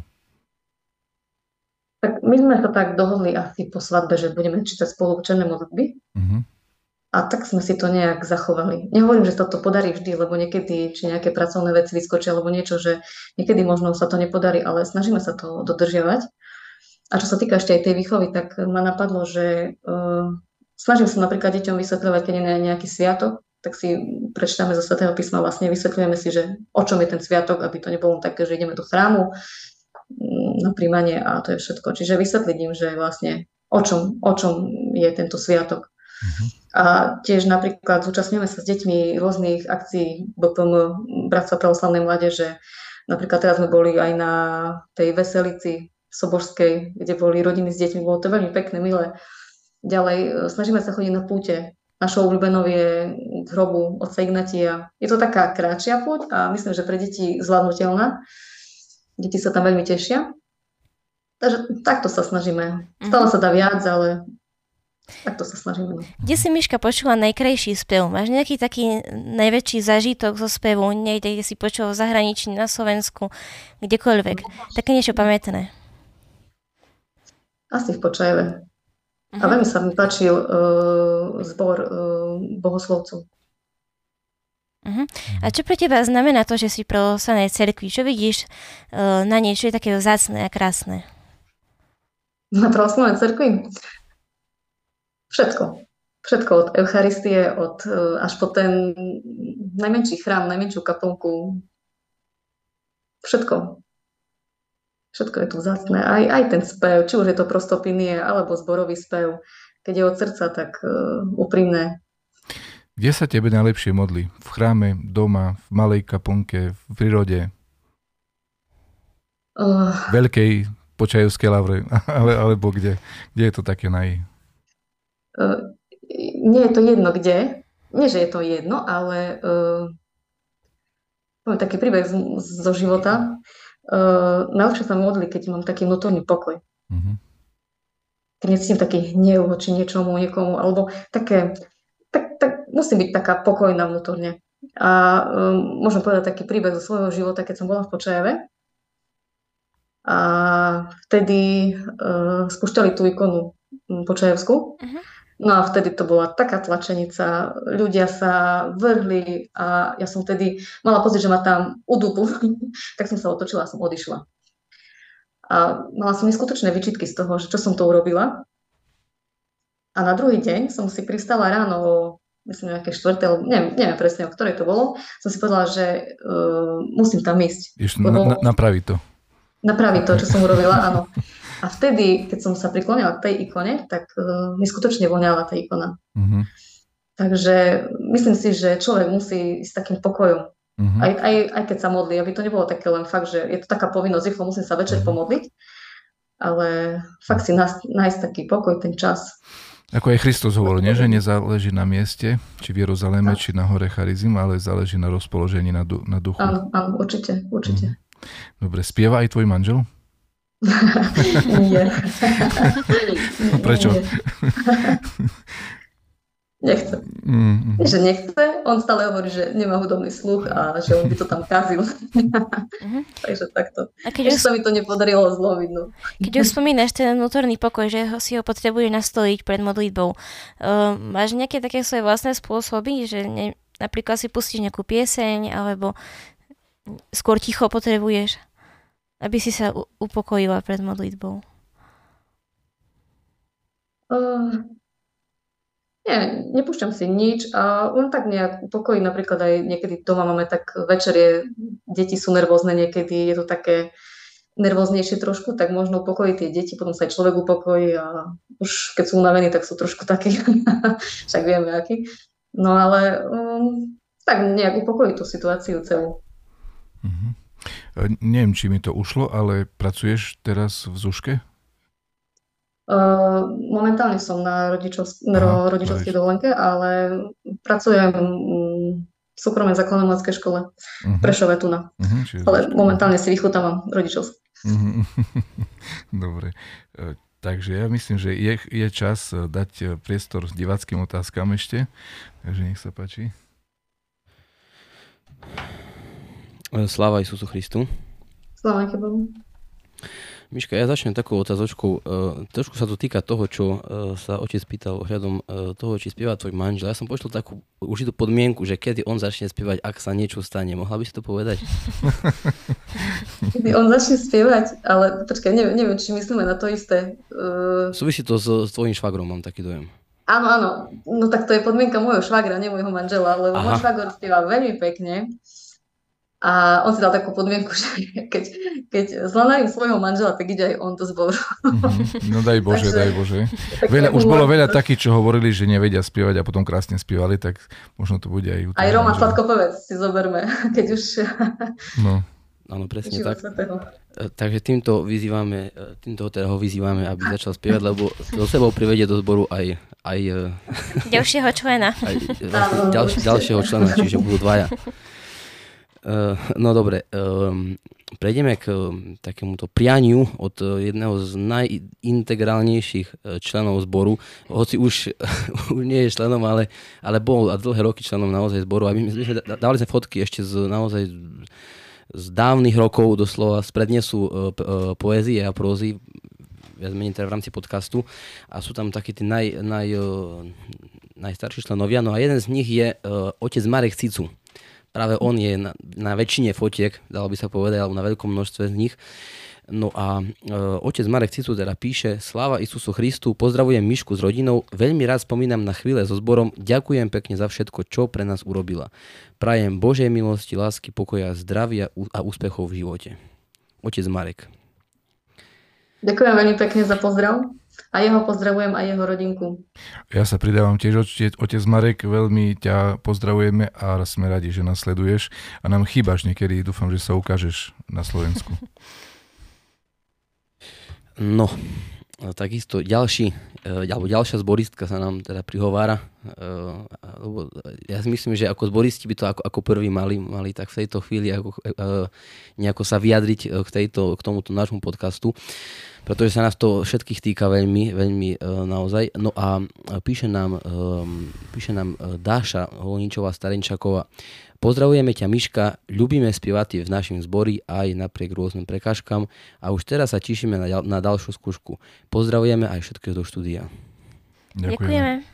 Tak my sme sa tak dohodli asi po svadbe, že budeme čítať spolu učené modlitby. Uh-huh. A tak sme si to nejak zachovali. Nehovorím, že sa to podarí vždy, lebo niekedy, či nejaké pracovné veci vyskočia, alebo niečo, že niekedy možno sa to nepodarí, ale snažíme sa to dodržiavať. A čo sa týka ešte aj tej výchovy, tak ma napadlo, že uh, snažím sa napríklad deťom vysvetľovať, keď je nejaký sviatok, tak si prečítame zo Svetého písma, vlastne vysvetľujeme si, že o čom je ten sviatok, aby to nebolo také, že ideme do chrámu mm, na príjmanie a to je všetko. Čiže vysvetliť im, že vlastne o čom, o čom je tento sviatok. Uh-huh. A tiež napríklad zúčastňujeme sa s deťmi rôznych akcií BPM Bratstva pravoslavnej mládeže. Napríklad teraz sme boli aj na tej veselici Sobožskej, kde boli rodiny s deťmi. Bolo to veľmi pekné, milé. Ďalej e, snažíme sa chodiť na púte. Našou obľúbenou je k hrobu otca Ignatia. Je to taká kratšia púť a myslím, že pre deti zvládnutelná. Deti sa tam veľmi tešia. Takže takto sa snažíme. Stále mhm. sa dá viac, ale tak to sa snažíme. No. Kde si Miška počula najkrajší spev? Máš nejaký taký najväčší zažitok zo spevu? Niekde, kde si počula v zahraničí, na Slovensku, kdekoľvek. Také niečo pamätné. Asi v Počajeve. Uh-huh. A mhm. veľmi sa mi páčil uh, zbor uh, bohoslovcov. Uh-huh. A čo pre teba znamená to, že si pro sanej cerkvi? Čo vidíš uh, na nej, čo je také vzácne a krásne? Na pravoslavnej cerkvi? Všetko. Všetko od Eucharistie, od, e, až po ten najmenší chrám, najmenšiu kaplnku. Všetko. Všetko je tu vzácne. Aj, aj ten spev, či už je to prostopinie, alebo zborový spev. Keď je od srdca, tak uh, úprimné. Kde sa tebe najlepšie modli? V chráme, doma, v malej kaplnke, v prírode? Uh, Veľkej počajovskej lavre, ale, alebo kde? Kde je to také naj, nie je to jedno kde, nie že je to jedno, ale uh, poviem taký príbeh z, zo života. Uh, najlepšie sa modli, keď mám taký vnútorný pokoj. Mm-hmm. Keď necítim taký hnev voči niečomu, niekomu, alebo také, tak, tak musím byť taká pokojná vnútorne. A um, môžem povedať taký príbeh zo svojho života, keď som bola v Počajeve. A vtedy uh, spúšťali tú ikonu Počajevskú. Uh-huh. No a vtedy to bola taká tlačenica, ľudia sa vrhli a ja som vtedy mala pocit, že ma tam udupu, tak som sa otočila a som odišla. A mala som neskutočné vyčitky z toho, že čo som to urobila. A na druhý deň som si pristala ráno myslím nejaké štvrté, neviem, neviem presne, o ktorej to bolo, som si povedala, že uh, musím tam ísť. Ešte lebo... na, napraviť to. Napraviť to, čo som urobila, áno. A vtedy, keď som sa priklonila k tej ikone, tak uh, mi skutočne voňala tá ikona. Mm-hmm. Takže myslím si, že človek musí ísť s takým pokojom. Mm-hmm. Aj, aj, aj keď sa modlí, aby to nebolo také len fakt, že je to taká povinnosť, rýchlo musím sa večer mm-hmm. pomodliť, ale fakt si nájsť, nájsť taký pokoj, ten čas. Ako aj Kristus hovoril, nie, že nezáleží na mieste, či v Jeruzaleme, či na hore Charizim, ale záleží na rozpoložení na, du- na duchu. Áno, áno, určite, určite. Mm. Dobre, spieva aj tvoj manžel? Nie. Prečo? Nie. Nechce. Mm, mm. Že nechce, on stále hovorí, že nemá hudobný sluch a že on by to tam kazil. Mm-hmm. Takže takto. A keď už sa mi to nepodarilo zloviť. No. Keď už spomínaš ten vnútorný pokoj, že ho si ho potrebuješ nastoliť pred modlitbou, uh, máš nejaké také svoje vlastné spôsoby, že ne, napríklad si pustíš nejakú pieseň, alebo skôr ticho potrebuješ? Aby si sa upokojila pred modlitbou? Uh, nie, nepúšťam si nič a on tak nejak upokojí, napríklad aj niekedy doma máme tak večer je, deti sú nervózne niekedy, je to také nervóznejšie trošku, tak možno upokojí tie deti, potom sa aj človek upokojí a už keď sú unavení, tak sú trošku takí, však vieme akí. No ale um, tak nejak upokojí tú situáciu celú. Uh-huh. Neviem, či mi to ušlo, ale pracuješ teraz v Zuške? Uh, momentálne som na rodičovsk- Aha, rodičovskej dovolenke, ale pracujem v súkromnej základnomockej škole uh-huh. Prešove tu na. Uh-huh, ale momentálne si vychutávam rodičovskú. Uh-huh. Dobre. E, takže ja myslím, že je, je čas e, dať e, priestor s diváckým otázkam ešte. Takže nech sa páči. Sláva Isusu Christu. Sláva Bohu. Miška, ja začnem takou otázočkou. Uh, trošku sa to týka toho, čo uh, sa otec pýtal ohľadom toho, či spieva tvoj manžel. Ja som počul takú užitú podmienku, že kedy on začne spievať, ak sa niečo stane. Mohla by si to povedať? Kedy on začne spievať, ale počkaj, neviem, neviem či myslíme na to isté. Uh... Súvisí to s, s tvojim švagrom, mám taký dojem. Áno, áno. No tak to je podmienka môjho švagra, nie môjho manžela, lebo Aha. môj švagor spieva veľmi pekne. A on si dal takú podmienku, že keď, keď zlanarím svojho manžela, tak ide aj on do zboru. Mm-hmm. No daj Bože, Takže, daj Bože. Veľa, už bolo veľa takých, čo hovorili, že nevedia spievať a potom krásne spievali, tak možno to bude aj... Aj Roman Sladkopovec si zoberme, keď už... No. Áno, presne tak. Svetého. E, takže týmto vyzývame, e, týmto teda ho vyzývame, aby začal spievať, lebo so sebou privedie do zboru aj, aj e, ďalšieho člena. Aj, vlastne ďalš, ďalšieho člena, čiže budú dvaja. Uh, no dobre, um, prejdeme k um, takémuto prianiu od uh, jedného z najintegrálnejších uh, členov zboru, hoci už, už nie je členom, ale, ale bol a dlhé roky členom naozaj zboru. A my, my sme dávali sme fotky ešte z naozaj z dávnych rokov, doslova z prednesu poézie a prózy, viac menej teda v rámci podcastu a sú tam takí tí naj, naj, najstarší členovia. No a jeden z nich je otec Marek Cicu práve on je na, na väčšine fotiek, dalo by sa povedať, alebo na veľkom množstve z nich. No a e, otec Marek Cicu teda píše Sláva Isusu Christu, pozdravujem Mišku s rodinou, veľmi rád spomínam na chvíle so zborom, ďakujem pekne za všetko, čo pre nás urobila. Prajem Božej milosti, lásky, pokoja, zdravia a úspechov v živote. Otec Marek. Ďakujem veľmi pekne za pozdrav. A jeho pozdravujem a jeho rodinku. Ja sa pridávam tiež, otec Marek, veľmi ťa pozdravujeme a sme radi, že nás sleduješ a nám chýbaš niekedy, dúfam, že sa ukážeš na Slovensku. No, takisto ďalší, e, alebo ďalšia zboristka sa nám teda prihovára. E, ja si myslím, že ako zboristi by to ako, ako prvý mali, mali tak v tejto chvíli ako, e, nejako sa vyjadriť k, tejto, k tomuto nášmu podcastu pretože sa nás to všetkých týka veľmi, veľmi uh, naozaj. No a píše nám, um, píše nám uh, Dáša Holničová Starenčaková. Pozdravujeme ťa Miška, ľubíme spievať v našom zbori aj napriek rôznym prekážkam a už teraz sa tešíme na, na ďalšiu skúšku. Pozdravujeme aj všetkých do štúdia. Ďakujeme.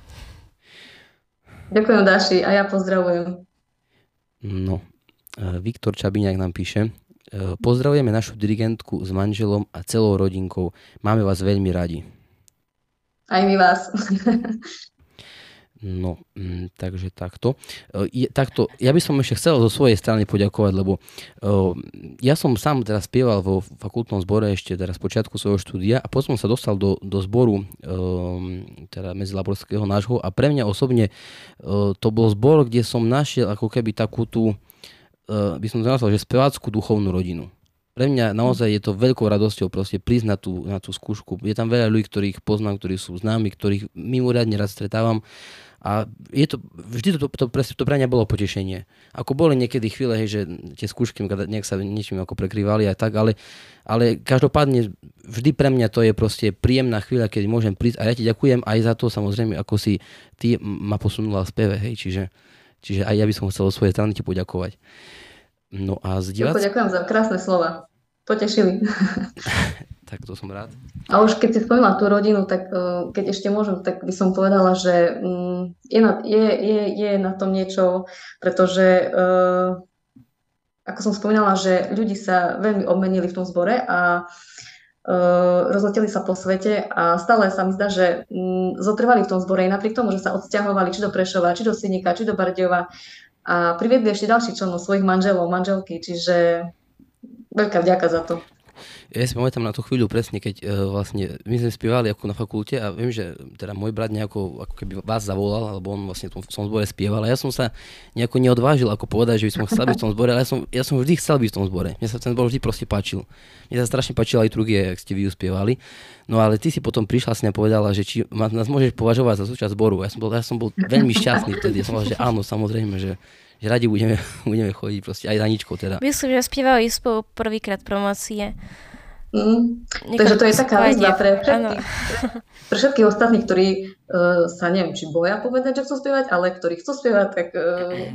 Ďakujem Dáši a ja pozdravujem. No, Viktor Čabiňák nám píše, pozdravujeme našu dirigentku s manželom a celou rodinkou. Máme vás veľmi radi. Aj my vás. No, mm, takže takto. Je, takto. Ja by som ešte chcel zo svojej strany poďakovať, lebo uh, ja som sám teraz spieval vo fakultnom zbore ešte teraz počiatku svojho štúdia a potom sa dostal do, do zboru uh, teda medzilaborského nášho a pre mňa osobne uh, to bol zbor, kde som našiel ako keby takú tú by som to nazval, že spevácku duchovnú rodinu. Pre mňa naozaj je to veľkou radosťou proste prísť na tú, na tú skúšku. Je tam veľa ľudí, ktorých poznám, ktorí sú známi, ktorých mimoriadne raz stretávam a je to, vždy to, to, to, to pre mňa bolo potešenie. Ako boli niekedy chvíle, hej, že tie skúšky nejak sa niečím ako prekrývali a tak, ale, ale každopádne vždy pre mňa to je proste príjemná chvíľa, keď môžem prísť a ja ti ďakujem aj za to samozrejme, ako si ty ma posunula v speve, hej, čiže, čiže aj ja by som chcel o svojej strany ti poďakovať. No a z divac... Ďakujem za krásne slova. Potešili. tak to som rád. A už keď si spomínala tú rodinu, tak e, keď ešte môžem, tak by som povedala, že mm, je na, je, je, je na tom niečo, pretože e, ako som spomínala, že ľudí sa veľmi obmenili v tom zbore a uh, rozleteli sa po svete a stále sa mi zdá, že um, zotrvali v tom zbore napriek tomu, že sa odsťahovali či do Prešova, či do Synika, či do Bardiova a priviedli ešte ďalších členov svojich manželov, manželky, čiže veľká vďaka za to. Ja si pamätám na tú chvíľu presne, keď uh, vlastne my sme spievali ako na fakulte a viem, že teda môj brat nejako ako keby vás zavolal, alebo on vlastne v tom zbore spieval a ja som sa nejako neodvážil ako povedať, že by som chcel byť v tom zbore, ale ja som, ja som vždy chcel byť v tom zbore. Mne sa ten zbor vždy proste páčil. Mne sa strašne páčila aj trugie, ak ste vy spievali. No ale ty si potom prišla si a povedala, že či nás môžeš považovať za súčasť zboru. Ja som bol, ja som bol veľmi šťastný vtedy. Ja som povedal, že áno, samozrejme, že že radi budeme, budeme chodiť proste aj Daničkou teda. Myslím, že spievali spolu prvýkrát promocie. Mm, takže to je taká výzva pre všetkých, pre všetkých ostatných, ktorí uh, sa neviem, či boja povedať, že chcú spievať, ale ktorí chcú spievať, tak uh,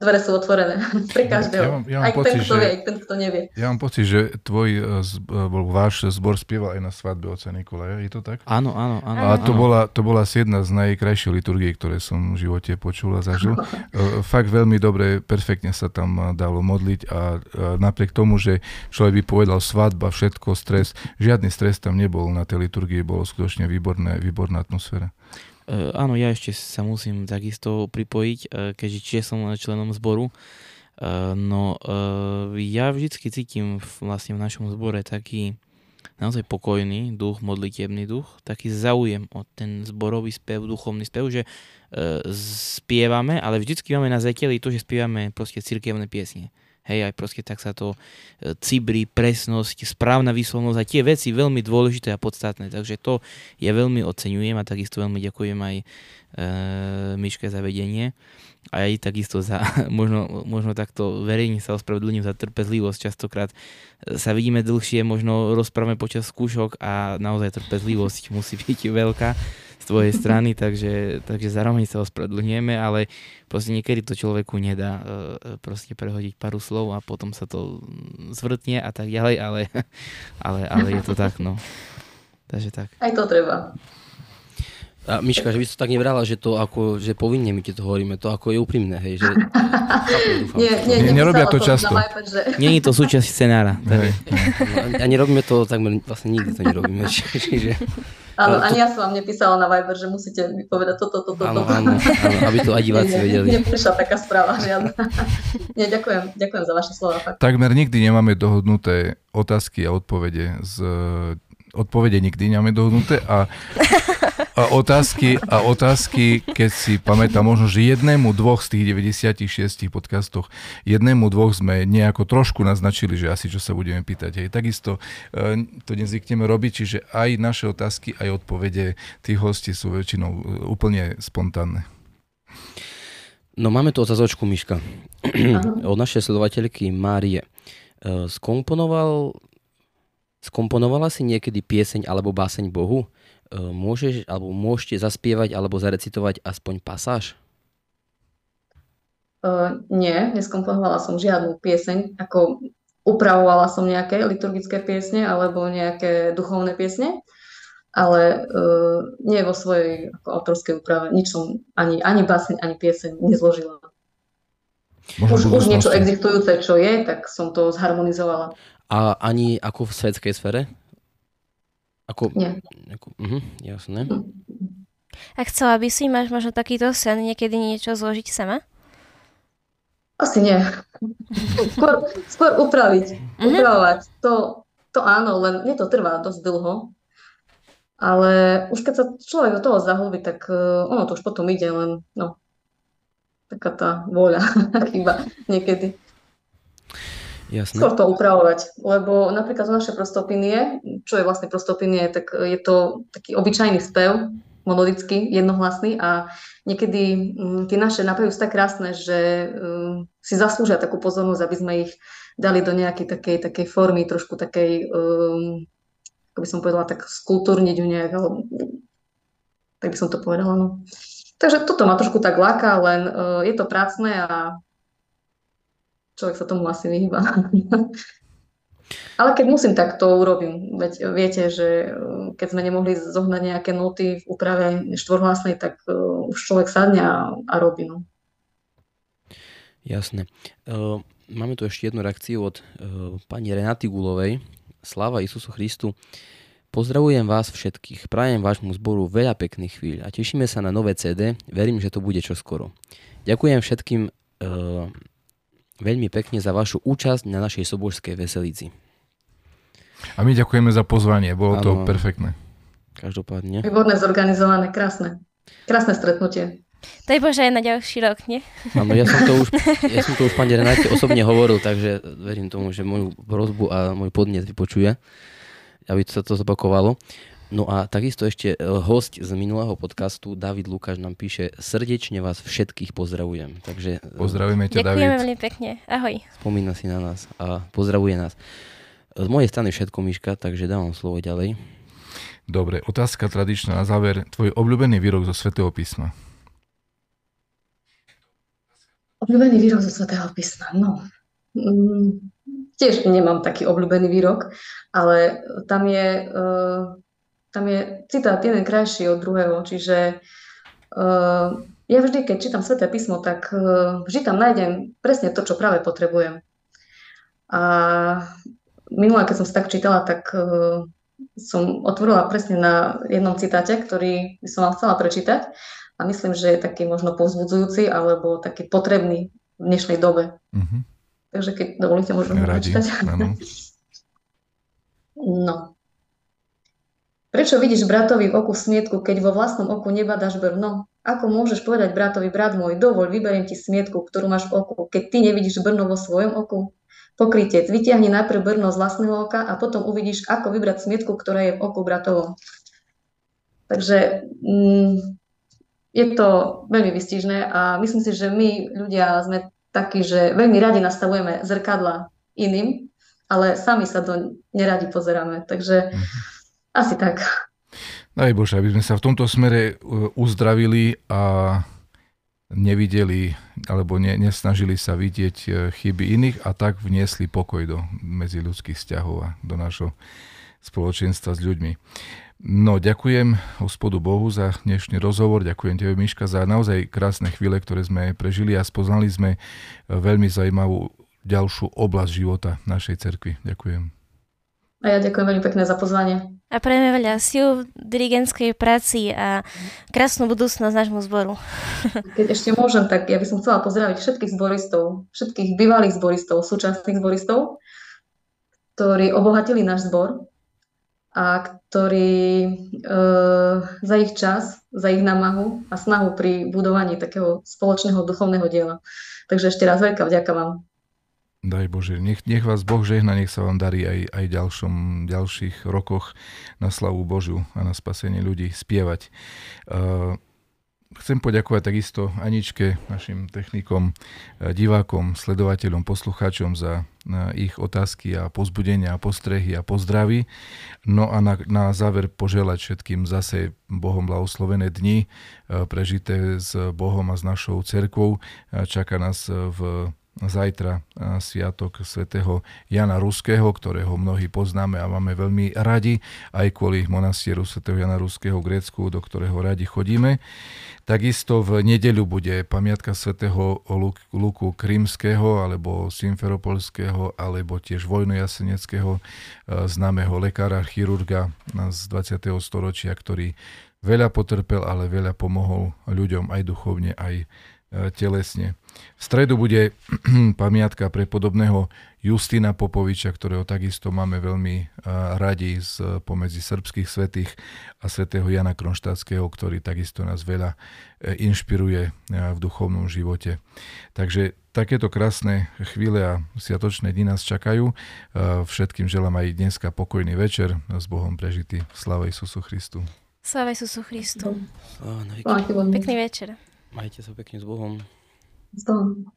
dvere sú otvorené pre každého. Ja mám, ja mám aj pocit, ten, kto že, vie, aj ten, kto nevie. Ja mám pocit, že tvoj, e, bol váš zbor spieval aj na svadbe oca Nikolaja, je to tak? Áno, áno. áno a to, áno. Bola, to bola asi jedna z najkrajších liturgií, ktoré som v živote počul a zažil. E, fakt veľmi dobre, perfektne sa tam dalo modliť a napriek tomu, že človek by povedal svadba, všetko, stres, žiadny stres tam nebol na tej liturgii, bolo skutočne výborné, výborná atmosféra. Uh, áno, ja ešte sa musím takisto pripojiť, uh, keďže tiež som členom zboru. Uh, no ja vždycky cítim vlastne v našom zbore taký naozaj pokojný duch, modlitebný duch, taký záujem o ten zborový spev, duchovný spev, že spievame, ale vždycky máme na zreteli to, že spievame proste cirkevné piesne. Hej, aj proste tak sa to e, cibri, presnosť, správna výslovnosť a tie veci veľmi dôležité a podstatné. Takže to ja veľmi oceňujem a takisto veľmi ďakujem aj e, Miške za vedenie. A aj takisto za, možno, možno takto verejne sa ospravedlním za trpezlivosť. Častokrát e, sa vidíme dlhšie, možno rozprávame počas skúšok a naozaj trpezlivosť musí byť veľká tvojej strany, takže, takže zároveň sa ospravedlňujeme, ale proste niekedy to človeku nedá e, proste prehodiť pár slov a potom sa to zvrtne a tak ďalej, ale, ale, ale je to tak, no. Takže tak. Aj to treba. A Miška, že by si to tak nevrala, že to ako, že povinne my ti to hovoríme, to ako je úprimné, hej, že... nie, nie, nie, nerobia to často. že... Nie je to súčasť scenára. Tak. A nerobíme to takmer, vlastne nikdy to nerobíme, čiže... Áno, to, ani ja som vám nepísala na Viber, že musíte mi povedať toto, toto, toto. Áno, áno, áno, aby to aj diváci vedeli. Neprišla taká správa žiadna. Nie, ďakujem, ďakujem za vaše slova. Fakt. Takmer nikdy nemáme dohodnuté otázky a odpovede z odpovede nikdy nemáme dohodnuté a, a, otázky, a otázky, keď si pamätám, možno, že jednému, dvoch z tých 96 podcastoch, jednému, dvoch sme nejako trošku naznačili, že asi čo sa budeme pýtať. Hej. Takisto e, to nezvykneme robiť, čiže aj naše otázky, aj odpovede tých hostí sú väčšinou e, úplne spontánne. No máme tu otázočku, Miška. Od našej sledovateľky Márie. E, skomponoval Skomponovala si niekedy pieseň alebo báseň Bohu? E, môžeš alebo môžete zaspievať alebo zarecitovať aspoň pasáž? Uh, nie, neskomponovala som žiadnu pieseň, ako upravovala som nejaké liturgické piesne alebo nejaké duchovné piesne, ale uh, nie vo svojej ako autorskej úprave. Nič som ani, ani báseň, ani pieseň nezložila. už, už niečo existujúce, čo je, tak som to zharmonizovala. A ani ako v svetskej sfere? Ako, Nie. Ako, uh-huh, jasné. A chcela by si, máš možno takýto sen, niekedy niečo zložiť sama? Asi nie. skôr, skôr upraviť, uh-huh. upravovať. To, to áno, len mne to trvá dosť dlho. Ale už keď sa človek do toho zahlbí, tak uh, ono to už potom ide, len no, taká tá vôľa chyba niekedy. Jasné. skôr to upravovať, lebo napríklad z naše prostopinie, čo je vlastne prostopinie, tak je to taký obyčajný spev, monodický, jednohlasný a niekedy um, tie naše napevy sú tak krásne, že um, si zaslúžia takú pozornosť, aby sme ich dali do nejakej takej, takej formy, trošku takej, um, ako by som povedala, tak skultúrniť ju nejak, alebo tak by som to povedala. No. Takže toto ma trošku tak láka, len uh, je to prácne a človek sa tomu asi vyhýba. Ale keď musím, tak to urobím. Veď viete, že uh, keď sme nemohli zohnať nejaké noty v úprave štvorhlasnej, tak uh, už človek sadne a, a robí. No. Jasné. Uh, máme tu ešte jednu reakciu od pani Renaty Gulovej. Sláva Isusu Christu. Pozdravujem vás všetkých, prajem vášmu zboru veľa pekných chvíľ a tešíme sa na nové CD, verím, že to bude čoskoro. Ďakujem všetkým veľmi pekne za vašu účasť na našej sobožskej veselici. A my ďakujeme za pozvanie, bolo ano. to perfektné. Každopádne. Výborné, zorganizované, krásne. Krásne stretnutie. Daj Bože aj na ďalší rok, nie? Áno, ja som to už, ja som to už pani Renáte osobne hovoril, takže verím tomu, že moju prozbu a môj podnet vypočuje, aby sa to zopakovalo. No a takisto ešte e, host z minulého podcastu, David Lukáš, nám píše, srdečne vás všetkých pozdravujem. Takže, e, Pozdravujeme ťa, David. Ďakujeme veľmi pekne. Ahoj. Spomína si na nás a pozdravuje nás. Z mojej strany všetko, Miška, takže dávam slovo ďalej. Dobre, otázka tradičná na záver. Tvoj obľúbený výrok zo Svetého písma. Obľúbený výrok zo Svetého písma. No, mm, tiež nemám taký obľúbený výrok, ale tam je... Uh, tam je citát jeden krajší od druhého, čiže uh, ja vždy, keď čítam Sveté písmo, tak uh, vždy tam nájdem presne to, čo práve potrebujem. A minule, keď som si tak čítala, tak uh, som otvorila presne na jednom citáte, ktorý by som vám chcela prečítať a myslím, že je taký možno povzbudzujúci alebo taký potrebný v dnešnej dobe. Mm-hmm. Takže keď dovolíte, môžem prečítať. no. Prečo vidíš bratovi v oku smietku, keď vo vlastnom oku nebadaš brno? Ako môžeš povedať bratovi, brat môj, dovoľ, vyberiem ti smietku, ktorú máš v oku, keď ty nevidíš brno vo svojom oku? Pokrytec, vyťahni najprv brno z vlastného oka a potom uvidíš, ako vybrať smietku, ktorá je v oku bratovom. Takže mm, je to veľmi vystižné a myslím si, že my ľudia sme takí, že veľmi radi nastavujeme zrkadla iným, ale sami sa to neradi pozeráme. Takže mm-hmm asi tak. Daj Bože, aby sme sa v tomto smere uh, uzdravili a nevideli alebo ne, nesnažili sa vidieť uh, chyby iných a tak vniesli pokoj do medziľudských vzťahov a do nášho spoločenstva s ľuďmi. No, ďakujem hospodu Bohu za dnešný rozhovor, ďakujem tebe Miška za naozaj krásne chvíle, ktoré sme prežili a spoznali sme uh, veľmi zaujímavú ďalšiu oblasť života našej cerkvy. Ďakujem. A ja ďakujem veľmi pekne za pozvanie. A prejme veľa síl dirigentskej práci a krásnu budúcnosť nášmu zboru. Keď ešte môžem, tak ja by som chcela pozdraviť všetkých zboristov, všetkých bývalých zboristov, súčasných zboristov, ktorí obohatili náš zbor a ktorí e, za ich čas, za ich námahu a snahu pri budovaní takého spoločného duchovného diela. Takže ešte raz veľká vďaka vám. Daj Bože, nech, nech vás Boh žehna, nech sa vám darí aj, aj ďalšom, ďalších rokoch na slavu Božiu a na spasenie ľudí spievať. Uh, chcem poďakovať takisto Aničke, našim technikom, divákom, sledovateľom, poslucháčom za ich otázky a pozbudenia, a postrehy a pozdravy. No a na, na záver poželať všetkým zase Bohom blahoslovené dni, prežité s Bohom a s našou cerkvou. Čaká nás v zajtra sviatok svätého Jana Ruského, ktorého mnohí poznáme a máme veľmi radi, aj kvôli monastieru svätého Jana Ruského v Grécku, do ktorého radi chodíme. Takisto v nedeľu bude pamiatka svätého Luku Krímskeho alebo Simferopolského alebo tiež vojnojaseneckého známeho lekára, chirurga z 20. storočia, ktorý veľa potrpel, ale veľa pomohol ľuďom aj duchovne, aj E, telesne. V stredu bude pamiatka pre podobného Justina Popoviča, ktorého takisto máme veľmi e, radi z pomedzi srbských svetých a svätého Jana Kronštátskeho, ktorý takisto nás veľa e, inšpiruje v duchovnom živote. Takže takéto krásne chvíle a sviatočné dni nás čakajú. Všetkým želám aj dneska pokojný večer s Bohom prežitý. Sláva Isusu Christu. Sláva Isusu Christu. Pekný večer. Majte sa pekne s Bohom. S Bohom.